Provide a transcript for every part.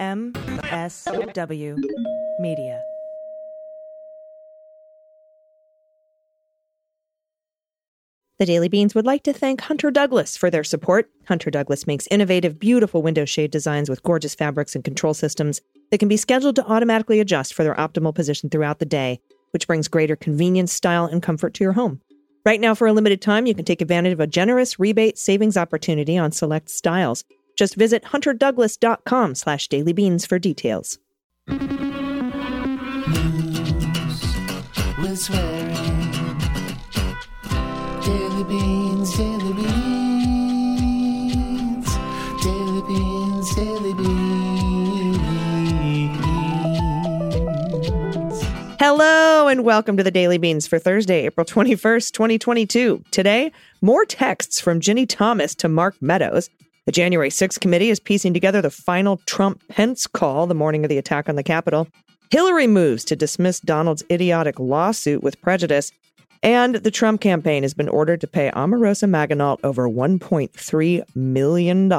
MSW Media. The Daily Beans would like to thank Hunter Douglas for their support. Hunter Douglas makes innovative, beautiful window shade designs with gorgeous fabrics and control systems that can be scheduled to automatically adjust for their optimal position throughout the day, which brings greater convenience, style, and comfort to your home. Right now, for a limited time, you can take advantage of a generous rebate savings opportunity on select styles. Just visit hunterdouglas.com slash dailybeans for details. Daily beans, daily beans, daily beans, daily beans. Hello and welcome to the Daily Beans for Thursday, April 21st, 2022. Today, more texts from Ginni Thomas to Mark Meadows. The January 6th committee is piecing together the final Trump Pence call the morning of the attack on the Capitol. Hillary moves to dismiss Donald's idiotic lawsuit with prejudice. And the Trump campaign has been ordered to pay Omarosa Manigault over $1.3 million.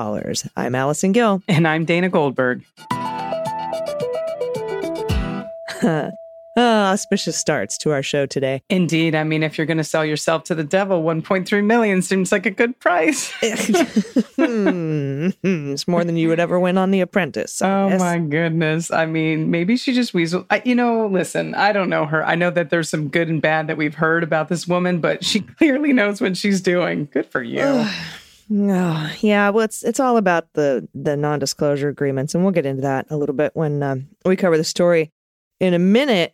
I'm Allison Gill. And I'm Dana Goldberg. Ah, auspicious starts to our show today. Indeed. I mean, if you're going to sell yourself to the devil, 1.3 million seems like a good price. Hmm, it's more than you would ever win on The Apprentice. I Oh guess. my goodness. I mean, maybe she just weasel. I, you know, listen, I don't know her. I know that there's some good and bad that we've heard about this woman, but she clearly knows what she's doing. Good for you. Oh, yeah, well, it's it's all about the the non disclosure agreements, and we'll get into that a little bit when um, we cover the story in a minute.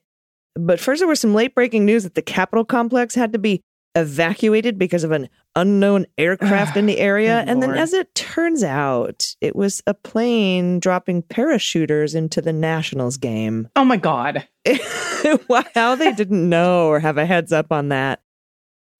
But first, there was some late breaking news that the Capitol complex had to be evacuated because of an unknown aircraft in the ah, area, good and then, as it turns out, it was a plane dropping parachuters into the Nationals game. oh my God. How they didn't know or have a heads up on that.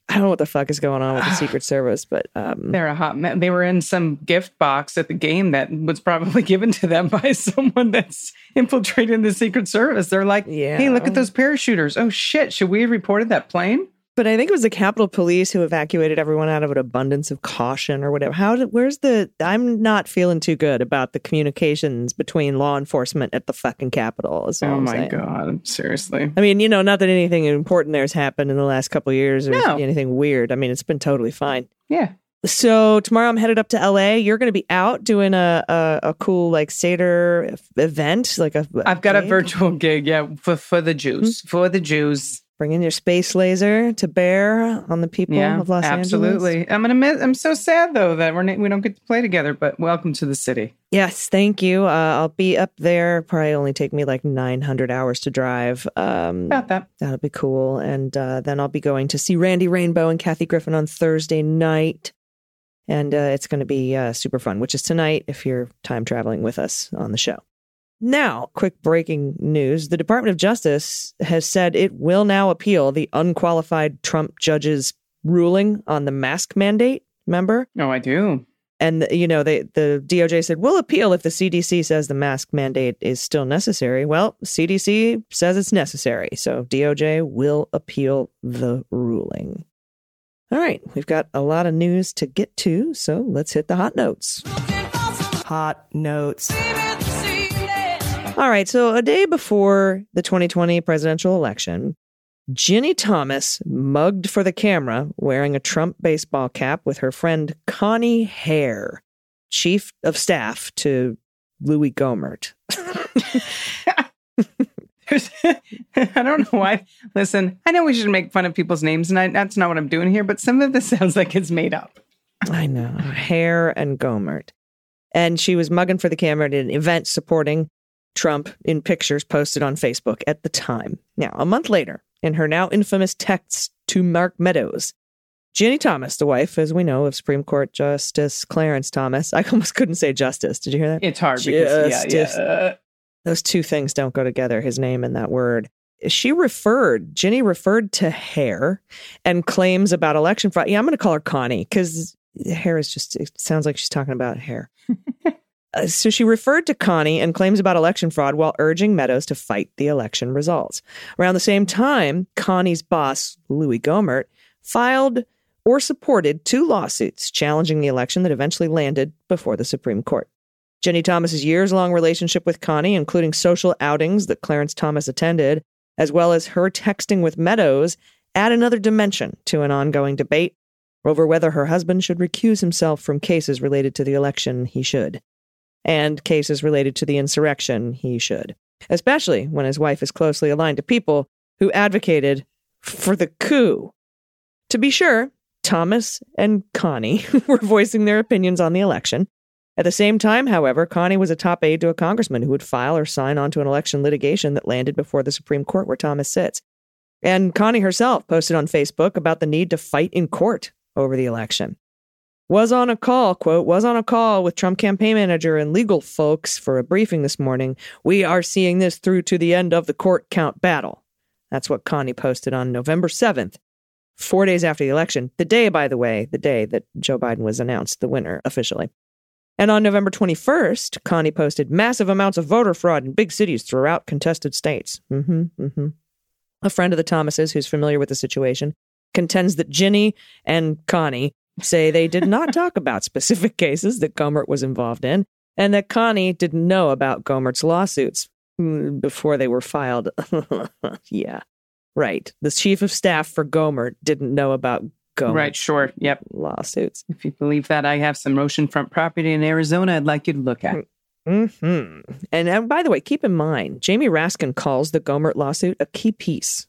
I don't know what the fuck is going on with the Secret Service, but um, They're a hot mess. They were in some gift box at the game that was probably given to them by someone that's infiltrated the Secret Service. They're like, Yeah. hey, look at those parachuters. Oh shit, should we have reported that plane? But I think it was the Capitol Police who evacuated everyone out of an abundance of caution or whatever. How did, where's the, I'm not feeling too good about the communications between law enforcement at the fucking Capitol. Oh I'm my saying. God. Seriously. I mean, you know, not that anything important there has happened in the last couple of years or No. anything weird. I mean, it's been totally fine. Yeah. So tomorrow I'm headed up to LA. You're going to be out doing a, a, a cool like Seder event, like a. I've got a virtual gig, yeah, for, for the Jews. Hmm? For the Jews. Bringing your space laser to bear on the people Yeah, of Los Angeles. absolutely. I'm gonna miss I'm so sad though that we're we don't get to play together, but welcome to the city. Yes, thank you. Uh, I'll be up there. Probably only take me like 900 hours to drive. Um, About that. That'll be cool. And uh, then I'll be going to see Randy Rainbow and Kathy Griffin on Thursday night. And uh, it's going to be uh, super fun, which is tonight if you're time traveling with us on the show. Now, quick breaking news the Department of Justice has said it will now appeal the unqualified Trump judge's ruling on the mask mandate. Remember? Oh, I do. And you know, they the DOJ said we'll appeal if the CDC says the mask mandate is still necessary. Well, CDC says it's necessary, so DOJ will appeal the ruling. All right, we've got a lot of news to get to, so let's hit the hot notes. Hot notes. All right, so a day before the 2020 presidential election, Ginni Thomas mugged for the camera wearing a Trump baseball cap with her friend Connie Hair, chief of staff to Louie Gohmert. There's, I don't know why. Listen, I know we should make fun of people's names, and I, that's not what I'm doing here. But some of this sounds like it's made up. I know, Hair and Gohmert. And she was mugging for the camera at an event supporting Trump in pictures posted on Facebook at the time. Now, a month later, in her now infamous texts to Mark Meadows, Ginni Thomas, the wife, as we know, of Supreme Court Justice Clarence Thomas. I almost couldn't say justice. Did you hear that? It's hard because yeah, Justice. yeah. Those two things don't go together, his name and that word. She referred, Ginni referred to hair and claims about election fraud. Yeah, I'm going to call her Connie because hair is just, it sounds like she's talking about hair. Uh, so she referred to Connie and claims about election fraud while urging Meadows to fight the election results. Around the same time, Connie's boss, Louie Gohmert, filed or supported two lawsuits challenging the election that eventually landed before the Supreme Court. Ginni Thomas's years long relationship with Connie, including social outings that Clarence Thomas attended, as well as her texting with Meadows, add another dimension to an ongoing debate over whether her husband should recuse himself from cases related to the election, he should, and cases related to the insurrection, he should, especially when his wife is closely aligned to people who advocated for the coup. To be sure, Thomas and Connie were voicing their opinions on the election. At the same time, however, Connie was a top aide to a congressman who would file or sign onto an election litigation that landed before the Supreme Court where Thomas sits. And Connie herself posted on Facebook about the need to fight in court over the election. Was on a call, quote, was on a call with Trump campaign manager and legal folks for a briefing this morning. We are seeing this through to the end of the court count battle. That's what Connie posted on November 7th, four days after the election. The day, by the way, the day that Joe Biden was announced the winner officially. And on November 21st, Connie posted massive amounts of voter fraud in big cities throughout contested states. Mm-hmm, mm-hmm. A friend of the Thomases, who's familiar with the situation, contends that Ginni and Connie say they did not talk about specific cases that Gohmert was involved in, and that Connie didn't know about Gohmert's lawsuits mm, before they were filed. yeah, right. The chief of staff for Gohmert didn't know about Gohmert. Right, sure. Yep. lawsuits. If you believe that, I have some oceanfront property in Arizona I'd like you to look at. hmm And, and by the way, keep in mind, Jamie Raskin calls the Gohmert lawsuit a key piece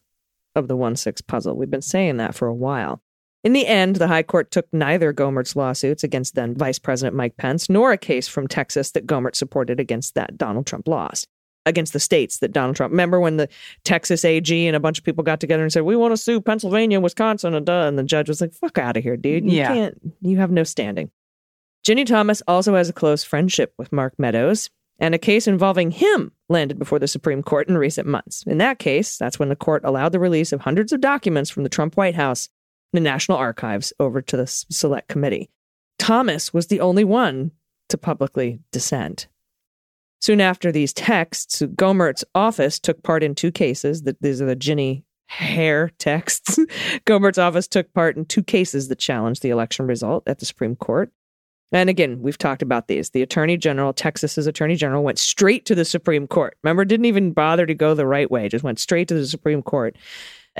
of the 1 6 puzzle. We've been saying that for a while. In the end, the High Court took neither Gohmert's lawsuits against then Vice President Mike Pence nor a case from Texas that Gohmert supported against that Donald Trump lost. Against the states that Donald Trump. Remember when the Texas AG and a bunch of people got together and said, We want to sue Pennsylvania, Wisconsin, and, duh, and the judge was like, Fuck out of here, dude. You Yeah. can't, you have no standing. Ginni Thomas also has a close friendship with Mark Meadows, and a case involving him landed before the Supreme Court in recent months. In that case, that's when the court allowed the release of hundreds of documents from the Trump White House the National Archives over to the Select Committee. Thomas was the only one to publicly dissent. Soon after these texts, Gohmert's office took part in two cases. That these are the Ginni Hair texts. Gohmert's office took part in two cases that challenged the election result at the Supreme Court. And again, we've talked about these. The Attorney General, Texas's Attorney General, went straight to the Supreme Court. Remember, didn't even bother to go the right way, just went straight to the Supreme Court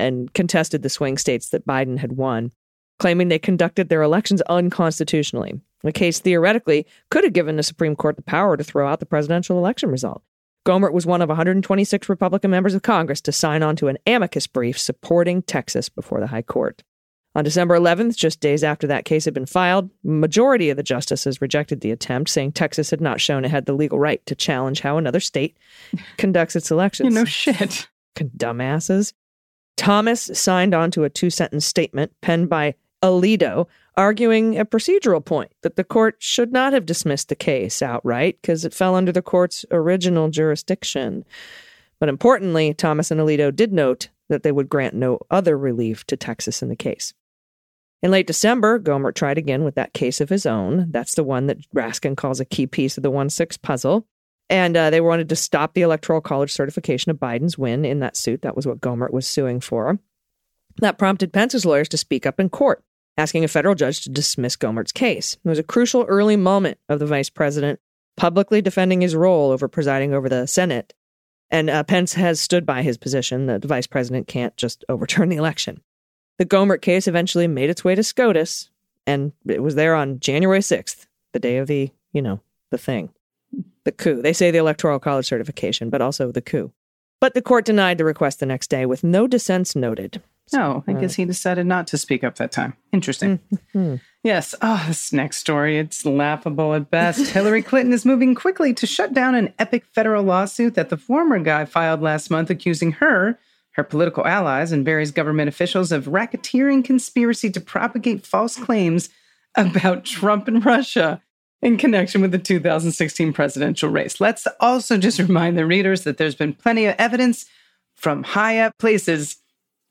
and contested the swing states that Biden had won, claiming they conducted their elections unconstitutionally. The case theoretically could have given the Supreme Court the power to throw out the presidential election result. Gohmert was one of 126 Republican members of Congress to sign on to an amicus brief supporting Texas before the High Court. On December 11th, just days after that case had been filed, majority of the justices rejected the attempt, saying Texas had not shown it had the legal right to challenge how another state conducts its elections. You know, shit. Dumbasses. Thomas signed on to a two sentence statement penned by Alito, arguing a procedural point that the court should not have dismissed the case outright because it fell under the court's original jurisdiction. But importantly, Thomas and Alito did note that they would grant no other relief to Texas in the case. In late December, Gohmert tried again with that case of his own. That's the one that Raskin calls a key piece of the 1 6 puzzle. And uh, they wanted to stop the Electoral College certification of Biden's win in that suit. That was what Gohmert was suing for. That prompted Pence's lawyers to speak up in court, asking a federal judge to dismiss Gohmert's case. It was a crucial early moment of the vice president publicly defending his role over presiding over the Senate. And uh, Pence has stood by his position that the vice president can't just overturn the election. The Gohmert case eventually made its way to SCOTUS, and it was there on January 6th, the day of the, you know, the thing, the coup. They say the Electoral College certification, but also the coup. But the court denied the request the next day with no dissents noted. No, I hmm. guess he decided not to speak up that time. Interesting. Mm-hmm. Yes. Oh, this next story, it's laughable at best. Hillary Clinton is moving quickly to shut down an epic federal lawsuit that the former guy filed last month accusing her, her political allies, and various government officials of racketeering conspiracy to propagate false claims about Trump and Russia in connection with the 2016 presidential race. Let's also just remind the readers that there's been plenty of evidence from high up places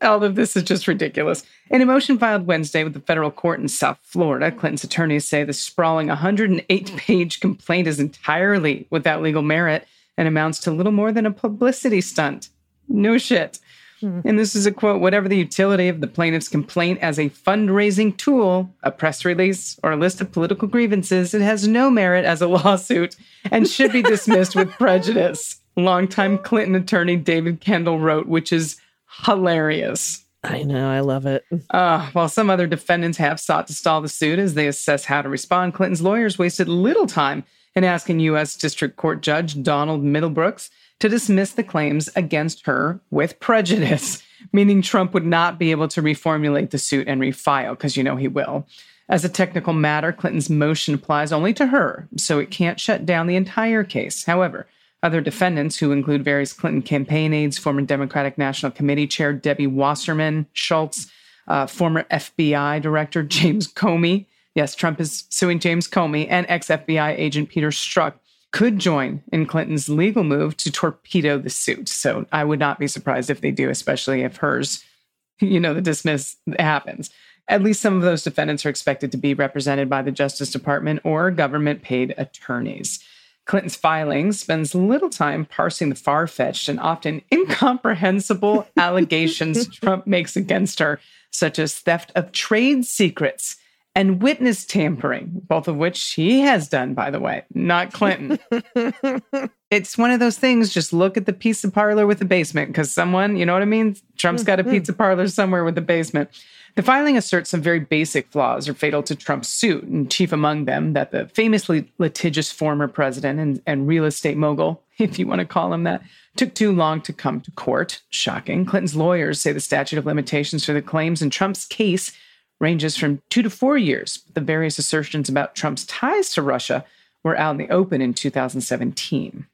all of this is just ridiculous. In a motion filed Wednesday with the federal court in South Florida, Clinton's attorneys say the sprawling 108 page complaint is entirely without legal merit and amounts to little more than a publicity stunt. No shit. And this is a quote whatever the utility of the plaintiff's complaint as a fundraising tool, a press release, or a list of political grievances, it has no merit as a lawsuit and should be dismissed with prejudice. Longtime Clinton attorney David Kendall wrote, which is hilarious. I know, I love it. Uh, while some other defendants have sought to stall the suit as they assess how to respond, Clinton's lawyers wasted little time in asking U.S. District Court Judge Donald Middlebrooks to dismiss the claims against her with prejudice, meaning Trump would not be able to reformulate the suit and refile, because you know he will. As a technical matter, Clinton's motion applies only to her, so it can't shut down the entire case. However, other defendants, who include various Clinton campaign aides, former Democratic National Committee Chair Debbie Wasserman Schultz, uh, former FBI Director James Comey, yes, Trump is suing James Comey, and ex FBI agent Peter Strzok, could join in Clinton's legal move to torpedo the suit. So I would not be surprised if they do, especially if hers, you know, the dismiss happens. At least some of those defendants are expected to be represented by the Justice Department or government paid attorneys. Clinton's filing spends little time parsing the far fetched and often incomprehensible allegations Trump makes against her, such as theft of trade secrets and witness tampering, both of which he has done, by the way, not Clinton. it's one of those things, just look at the pizza parlor with the basement, because someone, you know what I mean? Trump's got a mm-hmm. pizza parlor somewhere with a basement. The filing asserts some very basic flaws are fatal to Trump's suit, and chief among them that the famously litigious former president and, and real estate mogul, if you want to call him that, took too long to come to court. Shocking. Clinton's lawyers say the statute of limitations for the claims in Trump's case ranges from two to four years. The various assertions about Trump's ties to Russia were out in the open in 2017.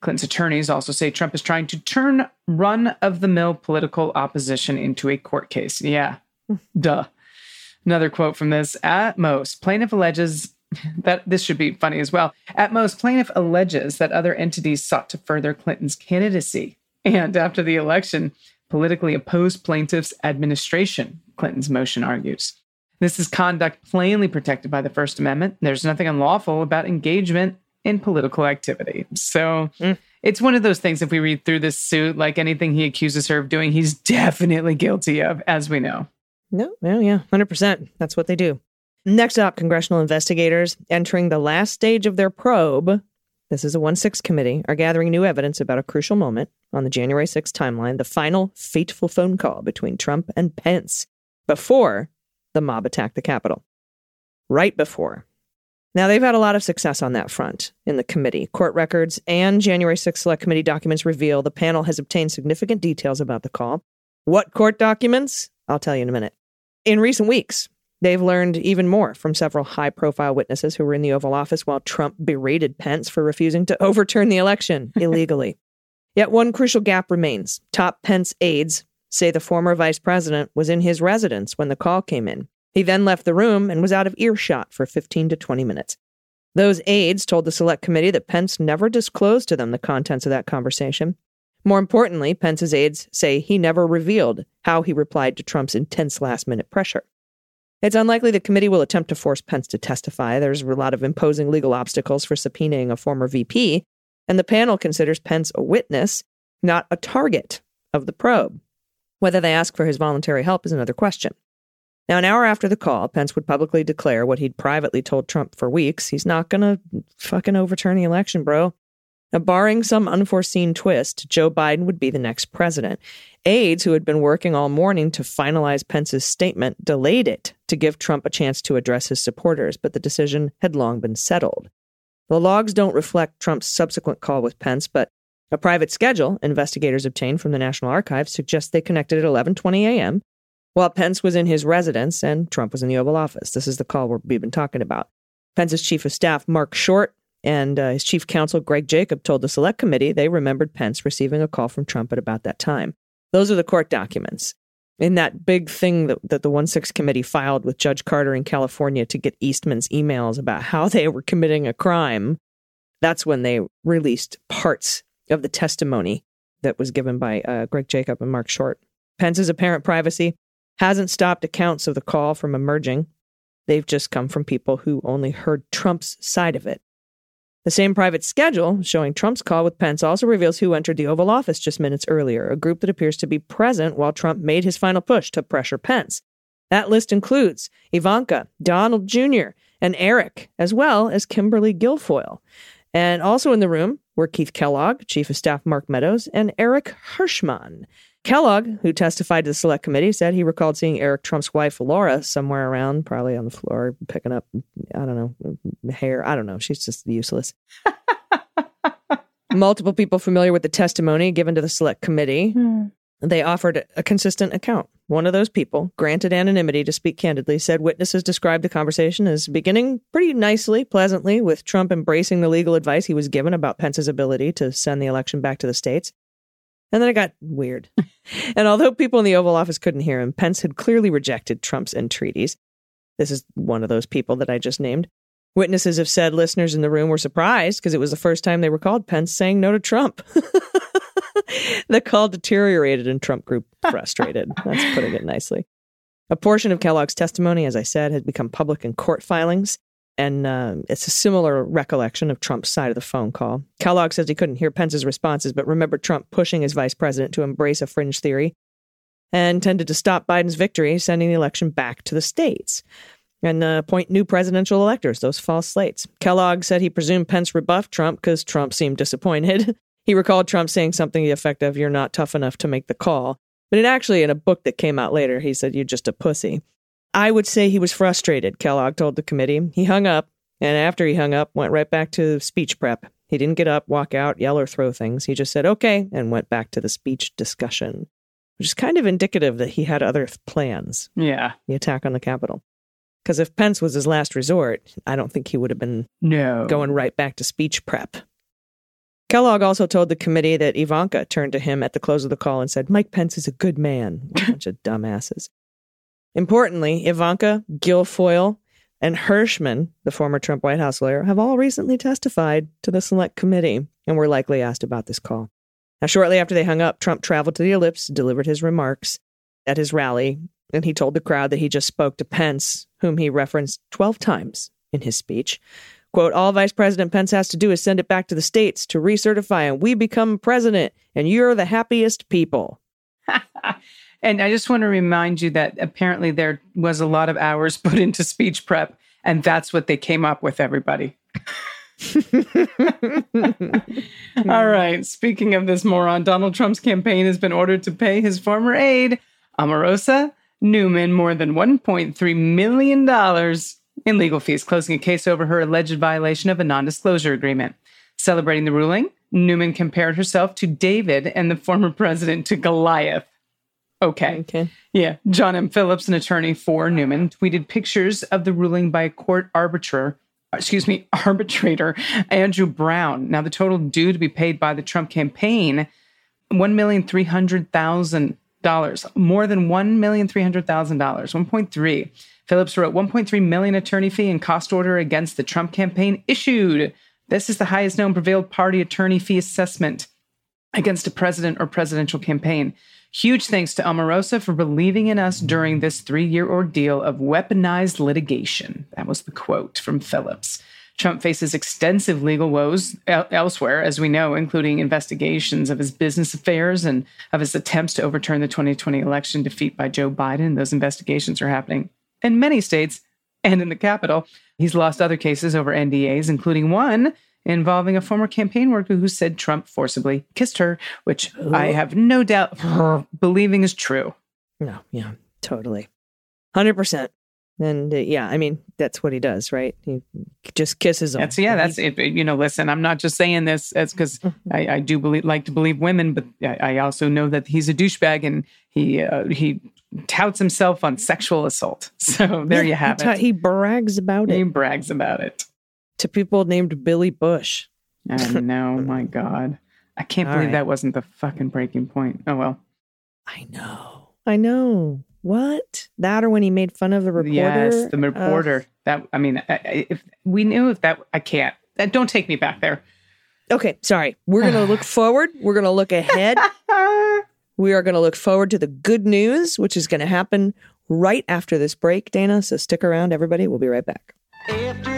Clinton's attorneys also say Trump is trying to turn run of the mill political opposition into a court case. Yeah, duh. Another quote from this At most, plaintiff alleges that this should be funny as well. At most, plaintiff alleges that other entities sought to further Clinton's candidacy. And after the election, politically opposed plaintiff's administration, Clinton's motion argues. This is conduct plainly protected by the First Amendment. There's nothing unlawful about engagement in political activity. So Mm. it's one of those things, if we read through this suit, like anything he accuses her of doing, he's definitely guilty of, as we know. No, well, yeah, 100%. That's what they do. Next up, congressional investigators entering the last stage of their probe. This is a 1 6 committee, are gathering new evidence about a crucial moment on the January 6th timeline, the final fateful phone call between Trump and Pence before the mob attacked the Capitol. Right before. Now, they've had a lot of success on that front in the committee. Court records and January 6th Select Committee documents reveal the panel has obtained significant details about the call. What court documents? I'll tell you in a minute. In recent weeks, they've learned even more from several high profile witnesses who were in the Oval Office while Trump berated Pence for refusing to overturn the election illegally. Yet one crucial gap remains. Top Pence aides say the former vice president was in his residence when the call came in. He then left the room and was out of earshot for 15 to 20 minutes. Those aides told the select committee that Pence never disclosed to them the contents of that conversation. More importantly, Pence's aides say he never revealed how he replied to Trump's intense last minute pressure. It's unlikely the committee will attempt to force Pence to testify. There's a lot of imposing legal obstacles for subpoenaing a former VP, and the panel considers Pence a witness, not a target of the probe. Whether they ask for his voluntary help is another question. Now, an hour after the call, Pence would publicly declare what he'd privately told Trump for weeks. He's not going to fucking overturn the election, bro. Now, barring some unforeseen twist, Joe Biden would be the next president. Aides who had been working all morning to finalize Pence's statement delayed it to give Trump a chance to address his supporters, but the decision had long been settled. The logs don't reflect Trump's subsequent call with Pence, but a private schedule investigators obtained from the National Archives suggests they connected at 11:20 a.m. while Pence was in his residence and Trump was in the Oval Office. This is the call we've been talking about. Pence's chief of staff, Marc Short, and uh, his chief counsel, Greg Jacob, told the select committee they remembered Pence receiving a call from Trump at about that time. Those are the court documents. In that big thing that, that the 1 6 committee filed with Judge Carter in California to get Eastman's emails about how they were committing a crime, that's when they released parts of the testimony that was given by uh, Greg Jacob and Marc Short. Pence's apparent privacy hasn't stopped accounts of the call from emerging. They've just come from people who only heard Trump's side of it. The same private schedule showing Trump's call with Pence also reveals who entered the Oval Office just minutes earlier, a group that appears to be present while Trump made his final push to pressure Pence. That list includes Ivanka, Donald Jr., and Eric, as well as Kimberly Guilfoyle. And also in the room were Keith Kellogg, Chief of Staff Mark Meadows, and Eric Herschmann. Kellogg, who testified to the select committee, said he recalled seeing Eric Trump's wife, Laura, somewhere around, probably on the floor, picking up, I don't know, hair. I don't know. She's just useless. Multiple people familiar with the testimony given to the select committee. Hmm. They offered a consistent account. One of those people, granted anonymity to speak candidly, said witnesses described the conversation as beginning pretty nicely, pleasantly, with Trump embracing the legal advice he was given about Pence's ability to send the election back to the states. And then it got weird. and although people in the Oval Office couldn't hear him, Pence had clearly rejected Trump's entreaties. This is one of those people that I just named. Witnesses have said listeners in the room were surprised because it was the first time they recalled Pence saying no to Trump. the call deteriorated and Trump grew frustrated. That's putting it nicely. A portion of Kellogg's testimony, as I said, had become public in court filings, and uh, it's a similar recollection of Trump's side of the phone call. Kellogg says he couldn't hear Pence's responses, but remembered Trump pushing his vice president to embrace a fringe theory and tended to stop Biden's victory, sending the election back to the states and uh, appoint new presidential electors, those false slates. Kellogg said he presumed Pence rebuffed Trump because Trump seemed disappointed. he recalled Trump saying something to the effect of, You're not tough enough to make the call. But it actually, in a book that came out later, he said, You're just a pussy. I would say he was frustrated, Kellogg told the committee. He hung up, and after he hung up, went right back to speech prep. He didn't get up, walk out, yell, or throw things. He just said, Okay, and went back to the speech discussion, which is kind of indicative that he had other th- plans Yeah. the attack on the Capitol. Because if Pence was his last resort, I don't think he would have been No. going right back to speech prep. Kellogg also told the committee that Ivanka turned to him at the close of the call and said, Mike Pence is a good man. What a bunch of dumbasses. Importantly, Ivanka, Guilfoyle, and Herschmann, the former Trump White House lawyer, have all recently testified to the select committee and were likely asked about this call. Now, shortly after they hung up, Trump traveled to the ellipse, delivered his remarks at his rally, and he told the crowd that he just spoke to Pence, whom he referenced 12 times in his speech. Quote, all Vice President Pence has to do is send it back to the states to recertify, and we become president, and you're the happiest people. And I just want to remind you that apparently there was a lot of hours put into speech prep, and that's what they came up with, everybody. All right. Speaking of this moron, Donald Trump's campaign has been ordered to pay his former aide, Omarosa Newman, more than $1.3 million in legal fees, closing a case over her alleged violation of a non disclosure agreement. Celebrating the ruling, Newman compared herself to David and the former president to Goliath. Okay. Okay. Yeah. John M. Phillips, an attorney for Newman, tweeted pictures of the ruling by court arbitrator, excuse me, arbitrator Andrew Brown. Now, the total due to be paid by the Trump campaign, one million three hundred thousand dollars, more than one million three hundred thousand dollars, one point three. Phillips wrote 1.3 million attorney fee and cost order against the Trump campaign issued. This is the highest known prevailed party attorney fee assessment against a president or presidential campaign. Huge thanks to Omarosa for believing in us during this three year ordeal of weaponized litigation. That was the quote from Phillips. Trump faces extensive legal woes elsewhere, as we know, including investigations of his business affairs and of his attempts to overturn the 2020 election defeat by Joe Biden. Those investigations are happening in many states and in the Capitol. He's lost other cases over NDAs, including one involving a former campaign worker who said Trump forcibly kissed her, which I have no doubt believing is true. No, yeah, totally. 100%. And uh, yeah, I mean, that's what he does, right? He just kisses them. That's yeah, that's it. You know, listen, I'm not just saying this as because I, I do believe like to believe women, but I, I also know that he's a douchebag and he uh, he touts himself on sexual assault. So there you have he ta- it. He brags about it. He brags about it. To people named Billy Bush. I know, my God. I can't All believe right. that wasn't the fucking breaking point. Oh well. I know. I know. What? That or when he made fun of the reporter? Yes, the Ugh. reporter. that I mean, I- I- if we knew if that, I can't. That don't take me back there. okay, sorry. We're going to look forward. We're going to look ahead. we are going to look forward to the good news, which is going to happen right after this break, Dana. So stick around, everybody. We'll be right back. After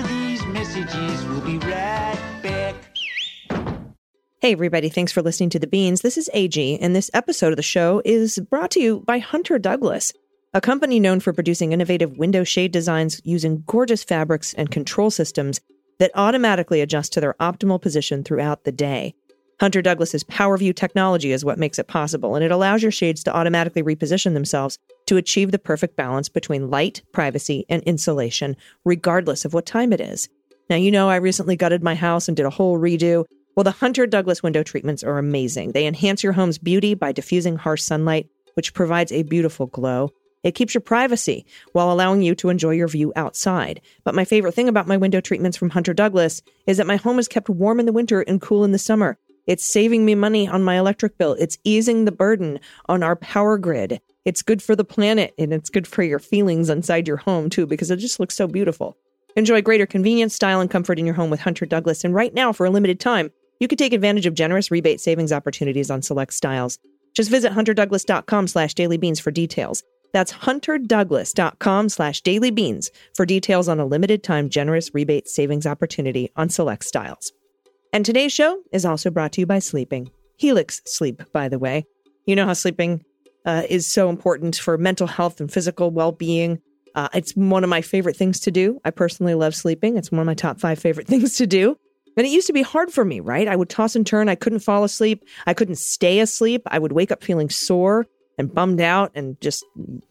Hey, everybody, thanks for listening to The Beans. This is AG, and this episode of the show is brought to you by Hunter Douglas, a company known for producing innovative window shade designs using gorgeous fabrics and control systems that automatically adjust to their optimal position throughout the day. Hunter Douglas's PowerView technology is what makes it possible, and it allows your shades to automatically reposition themselves to achieve the perfect balance between light, privacy, and insulation, regardless of what time it is. Now, you know, I recently gutted my house and did a whole redo. Well, the Hunter Douglas window treatments are amazing. They enhance your home's beauty by diffusing harsh sunlight, which provides a beautiful glow. It keeps your privacy while allowing you to enjoy your view outside. But my favorite thing about my window treatments from Hunter Douglas is that my home is kept warm in the winter and cool in the summer. It's saving me money on my electric bill. It's easing the burden on our power grid. It's good for the planet and it's good for your feelings inside your home too because it just looks so beautiful. Enjoy greater convenience, style, and comfort in your home with Hunter Douglas. And right now, for a limited time, you can take advantage of generous rebate savings opportunities on select styles. Just visit hunterdouglas.com slash dailybeans for details. That's hunterdouglas.com slash dailybeans for details on a limited time generous rebate savings opportunity on select styles. And today's show is also brought to you by Sleeping. Helix Sleep, by the way. You know how sleeping uh, is so important for mental health and physical well being. Uh, it's one of my favorite things to do. I personally love sleeping. It's one of my top five favorite things to do. And it used to be hard for me, right? I would toss and turn. I couldn't fall asleep. I couldn't stay asleep. I would wake up feeling sore and bummed out and just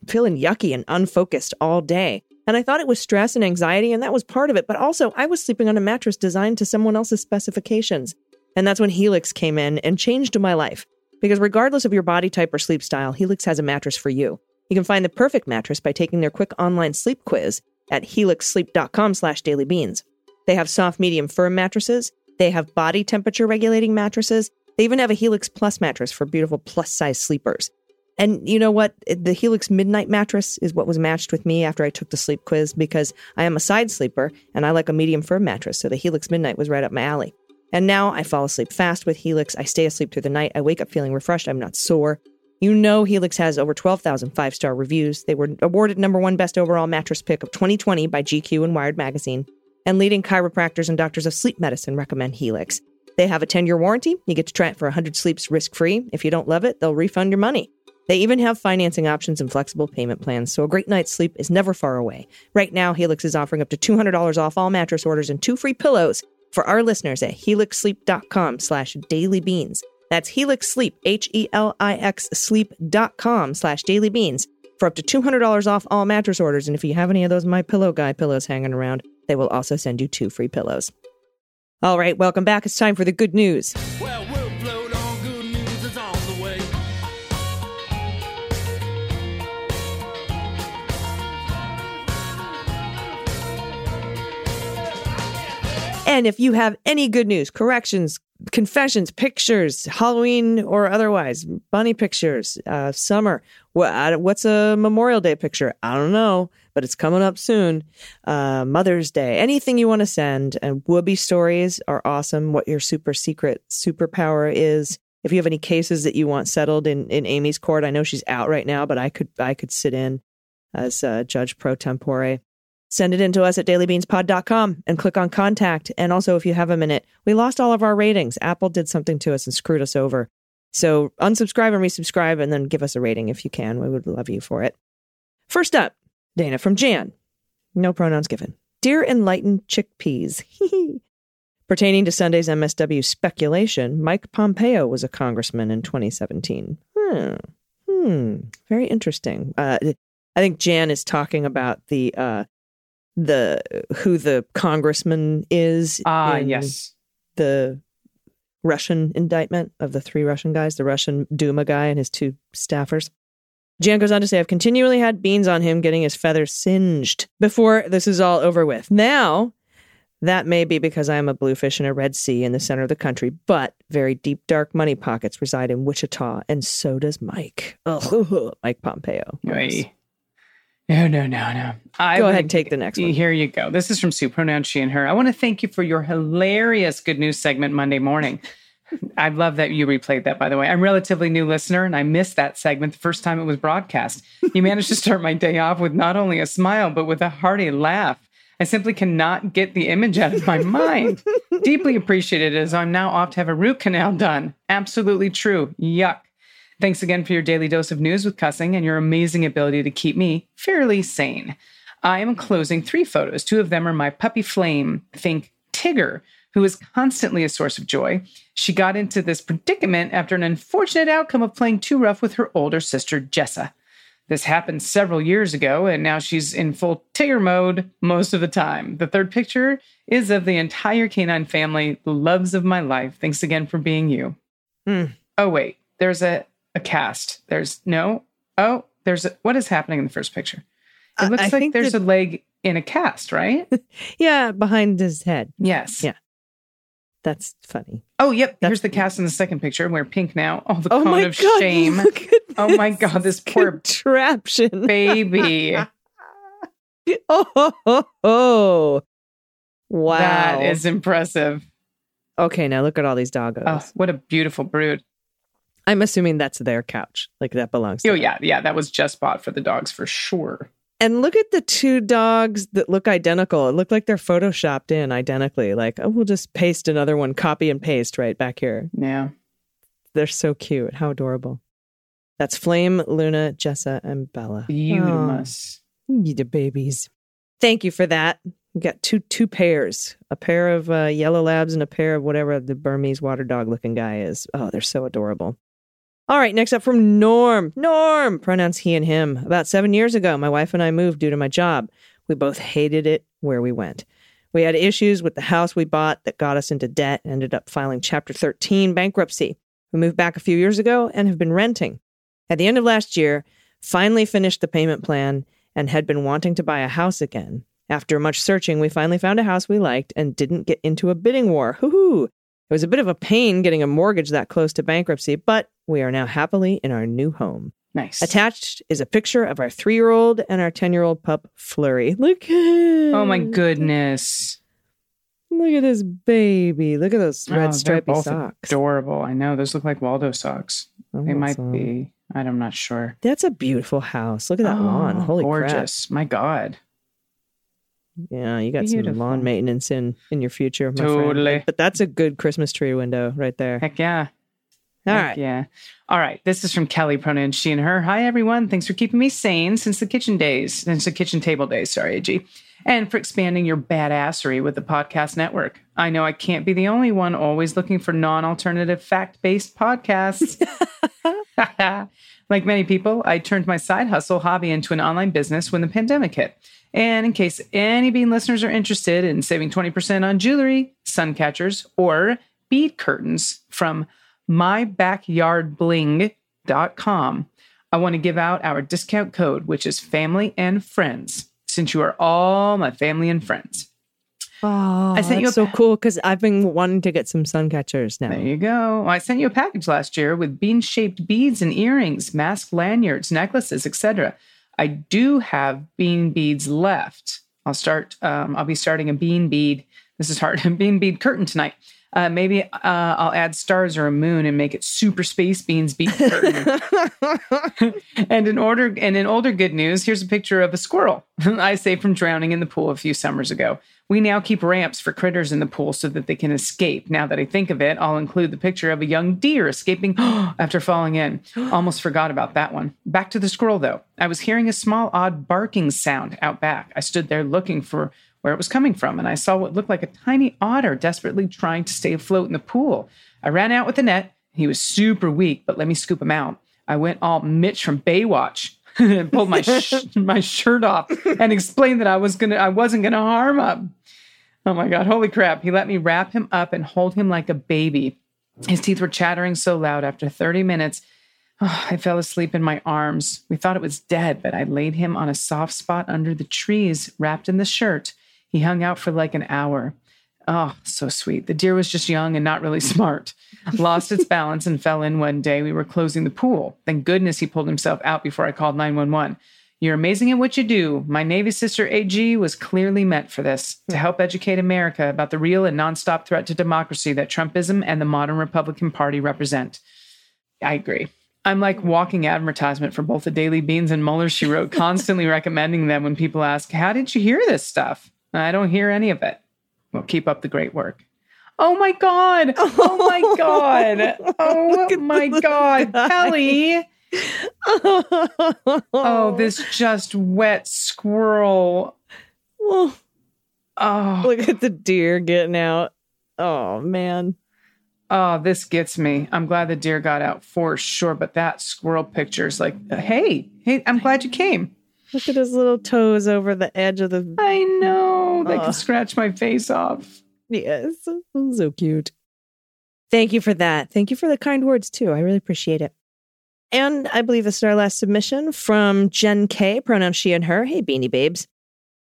feeling yucky and unfocused all day. And I thought it was stress and anxiety, and that was part of it. But also, I was sleeping on a mattress designed to someone else's specifications. And that's when Helix came in and changed my life. Because regardless of your body type or sleep style, Helix has a mattress for you. You can find the perfect mattress by taking their quick online sleep quiz at helixsleep.com slash dailybeans. They have soft, medium, firm mattresses. They have body temperature regulating mattresses. They even have a Helix Plus mattress for beautiful plus size sleepers. And you know what? The Helix Midnight mattress is what was matched with me after I took the sleep quiz because I am a side sleeper and I like a medium firm mattress. So the Helix Midnight was right up my alley. And now I fall asleep fast with Helix. I stay asleep through the night. I wake up feeling refreshed. I'm not sore. You know, Helix has over 12,000 five star reviews. They were awarded number one best overall mattress pick of 2020 by GQ and Wired Magazine. And leading chiropractors and doctors of sleep medicine recommend Helix. They have a 10 year warranty. You get to try it for 100 sleeps risk free. If you don't love it, they'll refund your money. They even have financing options and flexible payment plans, so a great night's sleep is never far away. Right now, Helix is offering up to $200 off all mattress orders and two free pillows for our listeners at helixsleep.com slash dailybeans. That's Helix Sleep, H-E-L-I-X sleep.com slash dailybeans for up to $200 off all mattress orders. And if you have any of those My Pillow Guy pillows hanging around, they will also send you two free pillows. All right, welcome back. It's time for the good news. Well, we'll good news is on the way. And if you have any good news, corrections, confessions, pictures, Halloween or otherwise, bunny pictures, uh, summer, what, what's a Memorial Day picture? I don't know, but it's coming up soon. Uh, Mother's Day, anything you want to send. And Whoopi stories are awesome. What your super secret superpower is. If you have any cases that you want settled in, in Aimee's court, I know she's out right now, but I could I could sit in as uh, judge pro tempore send it in to us at dailybeanspod.com and click on contact. And also, if you have a minute, we lost all of our ratings. Apple did something to us and screwed us over. So unsubscribe and resubscribe and then give us a rating if you can. We would love you for it. First up, Dana from Jan. No pronouns given. Dear enlightened chickpeas. Pertaining to Sunday's MSW speculation, Mike Pompeo was a congressman in 2017. Hmm. Hmm. Very interesting. Uh, I think Jan is talking about the uh, the who the congressman is. Ah, in yes. The Russian indictment of the three Russian guys, the Russian Duma guy and his two staffers. Jan goes on to say, I've continually had beans on him getting his feathers singed before this is all over with. Now, that may be because I am a bluefish in a red sea in the center of the country, but very deep, dark money pockets reside in Wichita, and so does Mike. Ugh, Mike Pompeo. Oy. No, no, no, no. I Go ahead and take the next one. Here you go. This is from Sue, pronoun she and her. I want to thank you for your hilarious good news segment Monday morning. I love that you replayed that, by the way. I'm a relatively new listener and I missed that segment the first time it was broadcast. You managed to start my day off with not only a smile, but with a hearty laugh. I simply cannot get the image out of my mind. Deeply appreciated as I'm now off to have a root canal done. Absolutely true. Yuck. Thanks again for your daily dose of news with cussing and your amazing ability to keep me fairly sane. I am closing three photos. Two of them are my puppy Flame, think Tigger, who is constantly a source of joy. She got into this predicament after an unfortunate outcome of playing too rough with her older sister, Jessa. This happened several years ago, and now she's in full Tigger mode most of the time. The third picture is of the entire canine family, the loves of my life. Thanks again for being you. Hmm. Oh, wait, there's a, a cast. There's no, oh, there's a, what is happening in the first picture? It looks I like there's that- a leg in a cast, right? Yeah, behind his head. yes. Yeah. That's funny. Oh, yep. That's- Here's the cast in the second picture where Pink now, oh, the Oh cone of god! shame. Oh my God, this poor contraption. baby. Oh, oh, oh, wow! That is impressive. okay. Now look at all these doggos. Oh, what a beautiful brood. I'm assuming that's their couch. Like that belongs. to Oh, them. yeah. Yeah. That was just bought for the dogs for sure. And look at the two dogs that look identical. It looked like they're photoshopped in identically. Like, oh, we'll just paste another one, copy and paste right back here. Yeah. They're so cute. How adorable. That's Flame, Luna, Jessa, and Bella. Beautimous. Oh, you the babies. Thank you for that. We got two two pairs, a pair of uh, yellow labs and a pair of whatever the Burmese water dog looking guy is. Oh, they're so adorable. All right, next up from Norm. Norm, pronouns he and him. About seven years ago, my wife and I moved due to my job. We both hated it where we went. We had issues with the house we bought that got us into debt, ended up filing Chapter 13 bankruptcy. We moved back a few years ago and have been renting. At the end of last year, finally finished the payment plan and had been wanting to buy a house again. After much searching, we finally found a house we liked and didn't get into a bidding war. Hoo-hoo! It was a bit of a pain getting a mortgage that close to bankruptcy, but we are now happily in our new home. Nice. Attached is a picture of our three year old and our 10 year old pup, Flurry. Look at him. oh, my goodness. Look at this baby. Look at those Oh, red they're stripy socks. Adorable. I know. Those look like Waldo socks. Oh, They might be. I'm not sure. That's a beautiful house. Look at that oh, lawn. Oh, Holy crap. gorgeous. My God. Yeah, you got some lawn maintenance in in your future, my friend. Totally. But that's a good Christmas tree window right there. Heck yeah. All Heck right. Yeah. All right. This is from Kelly, pronoun she and her. Hi, everyone. Thanks for keeping me sane since the kitchen days, since the kitchen table days. Sorry, AG. And for expanding your badassery with the podcast network. I know I can't be the only one always looking for non alternative fact based podcasts. like many people, I turned my side hustle hobby into an online business when the pandemic hit. And in case any Bean listeners are interested in saving 20% on jewelry, sun catchers, or bead curtains from mybackyardbling.com, I want to give out our discount code, which is family and friends, since you are all my family and friends. Oh, I sent you a so cool because I've been wanting to get some sun catchers now. There you go. I sent you a package last year with bean shaped beads and earrings, mask lanyards, necklaces, etc. I do have bean beads left. I'll start. Um, I'll be starting a bean bead. This is hard. bean bead curtain tonight. Uh, maybe uh, I'll add stars or a moon and make it super space beans bead and in order and in older good news, here's a picture of a squirrel I saved from drowning in the pool a few summers ago. We now keep ramps for critters in the pool so that they can escape. Now that I think of it, I'll include the picture of a young deer escaping after falling in. Almost forgot about that one. Back to the squirrel though. I was hearing a small odd barking sound out back. I stood there looking for where it was coming from, and I saw what looked like a tiny otter desperately trying to stay afloat in the pool. I ran out with the net. He was super weak, but let me scoop him out. I went all Mitch from Baywatch and pulled my sh- my shirt off and explained that I was gonna I wasn't gonna harm him. Oh my god, holy crap. He let me wrap him up and hold him like a baby. His teeth were chattering so loud after 30 minutes. oh, I fell asleep in my arms. We thought it was dead, but I laid him on a soft spot under the trees, wrapped in the shirt. He hung out for like an hour. Oh, so sweet. The deer was just young and not really smart. Lost its balance and fell in one day. We were closing the pool. Thank goodness he pulled himself out before I called 911. You're amazing at what you do. My Navy sister AG was clearly meant for this to help educate America about the real and nonstop threat to democracy that Trumpism and the modern Republican Party represent. I agree. I'm like walking advertisement for both the Daily Beans and Mueller, she wrote, constantly recommending them when people ask, How did you hear this stuff? I don't hear any of it. Well, keep up the great work. Oh my god! Oh my god! Oh my god, guy. Kelly! Oh, this just wet squirrel. Oh, look at the deer getting out. Oh man. oh, this gets me. I'm glad the deer got out for sure, but that squirrel picture is like, hey, hey, I'm glad you came. Look at his little toes over the edge of the I know. Can scratch my face off. Yes. So cute. Thank you for that. Thank you for the kind words too. I really appreciate it. And I believe this is our last submission from Jen K, pronoun she and her. Hey, beanie babes.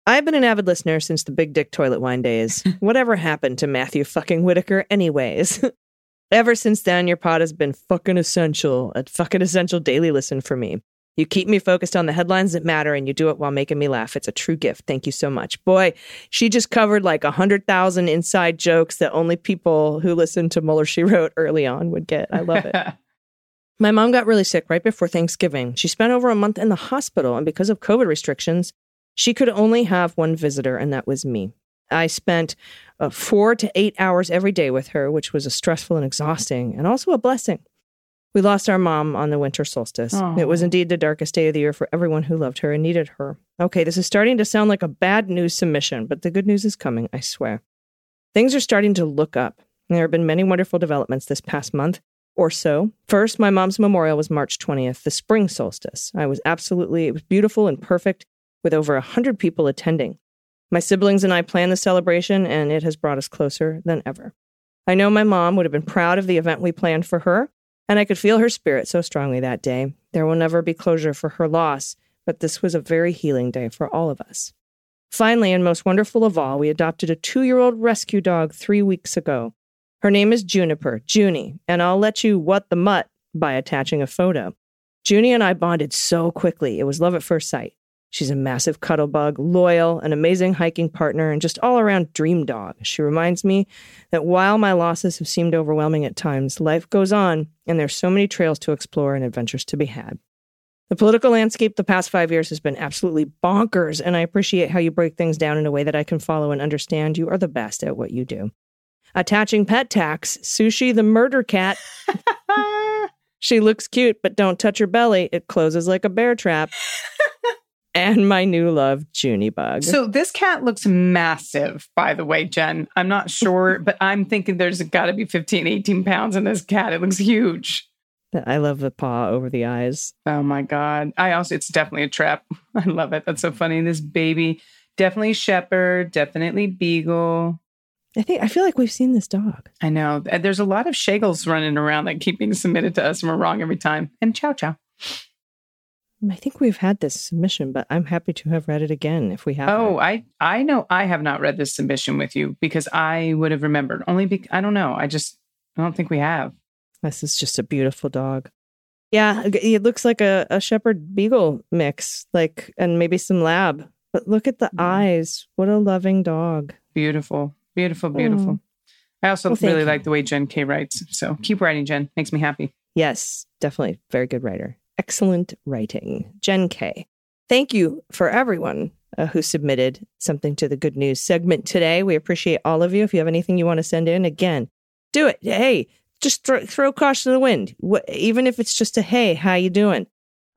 I've been an avid listener since the big dick toilet wine days. Whatever happened to Matthew fucking Whitaker, anyways? Ever since then, your pod has been fucking essential, a fucking essential daily listen for me. You keep me focused on the headlines that matter and you do it while making me laugh. It's a true gift. Thank you so much. Boy, she just covered like a hundred thousand inside jokes that only people who listened to Mueller She Wrote early on would get. I love it. My mom got really sick right before Thanksgiving. She spent over a month in the hospital, and because of COVID restrictions, she could only have one visitor, and that was me. I spent uh, four to eight hours every day with her, which was a stressful and exhausting, and also a blessing. We lost our mom on the winter solstice. Aw. It was indeed the darkest day of the year for everyone who loved her and needed her. Okay, this is starting to sound like a bad news submission, but the good news is coming, I swear. Things are starting to look up. There have been many wonderful developments this past month or so. First, my mom's memorial was March 20th, the spring solstice. I was absolutely, it was beautiful and perfect with over a 100 people attending. My siblings and I planned the celebration, and it has brought us closer than ever. I know my mom would have been proud of the event we planned for her, and I could feel her spirit so strongly that day. There will never be closure for her loss, but this was a very healing day for all of us. Finally, and most wonderful of all, we adopted a two year old rescue dog three weeks ago. Her name is Juniper, Junie, and I'll let you what the mutt by attaching a photo. Junie and I bonded so quickly. It was love at first sight. She's a massive cuddle bug, loyal, an amazing hiking partner, and just all around dream dog. She reminds me that while my losses have seemed overwhelming at times, life goes on, and there's so many trails to explore and adventures to be had. The political landscape the past five years has been absolutely bonkers, and I appreciate how you break things down in a way that I can follow and understand. You are the best at what you do. Attaching pet tax, Sushi the murder cat. she looks cute, but don't touch her belly. It closes like a bear trap. And my new love, Junie Bug. So this cat looks massive, by the way, Jen. I'm not sure, but I'm thinking there's got to be 15, 18 pounds in this cat. It looks huge. I love the paw over the eyes. Oh my God. I also, it's definitely a trap. I love it. That's so funny. This baby, definitely shepherd, definitely beagle. I think I feel like we've seen this dog. I know. There's a lot of shagles running around that keep being submitted to us and we're wrong every time. And chow chow. I think we've had this submission, but I'm happy to have read it again if we have. Oh, I I know I have not read this submission with you because I would have remembered. Only because I don't know. I just I don't think we have. this is just a beautiful dog. Yeah, it looks like a, a shepherd beagle mix, like, and maybe some lab. But look at the Mhm. eyes. What a loving dog. Beautiful, beautiful, beautiful. Oh. I also Well, really you. like the way Jen K writes. So keep writing, Jen. Makes me happy. Yes, definitely. Very good writer. Excellent writing. Jen K. Thank you for everyone uh, who submitted something to the good news segment today. We appreciate all of you. If you have anything you want to send in, again, do it. Hey, just throw, throw caution to the wind. What, even if it's just a hey, how you doing?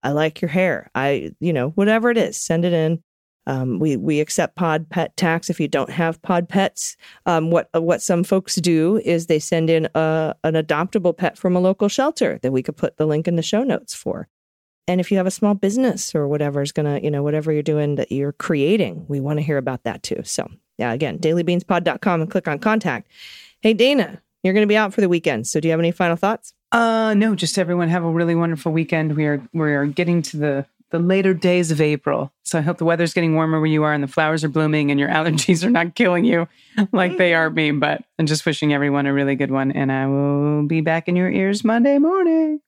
I like your hair. I, you know, whatever it is, send it in. Um, we we accept pod pet tax if you don't have pod pets. Um, what what some folks do is they send in a, an adoptable pet from a local shelter that we could put the link in the show notes for. And if you have a small business or whatever is gonna, you know, whatever you're doing that you're creating, we want to hear about that too. So yeah, again, dailybeanspod.com and click on contact. Hey Dana, you're gonna be out for the weekend. So do you have any final thoughts? Uh no, just everyone have a really wonderful weekend. We are we are getting to the the later days of April. So I hope the weather's getting warmer where you are and the flowers are blooming and your allergies are not killing you like they are me. But I'm just wishing everyone a really good one. And I will be back in your ears Monday morning.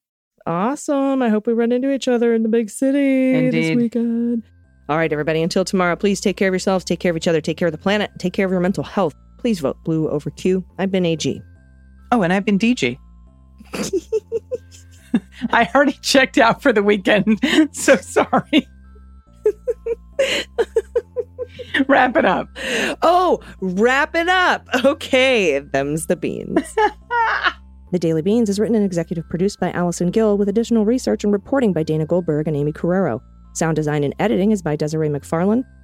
Awesome. I hope we run into each other in the big city this weekend. All right, everybody. Until tomorrow, please take care of yourselves, take care of each other, take care of the planet, take care of your mental health. Please vote blue over Q. I've been AG. Oh, and I've been DG. I already checked out for the weekend. So sorry. Wrap it up. Oh, wrap it up. Okay, them's the beans. the Daily Beans is written and executive produced by Allison Gill with additional research and reporting by Dana Goldberg and Aimee Carrero. Sound design and editing is by Desiree McFarlane,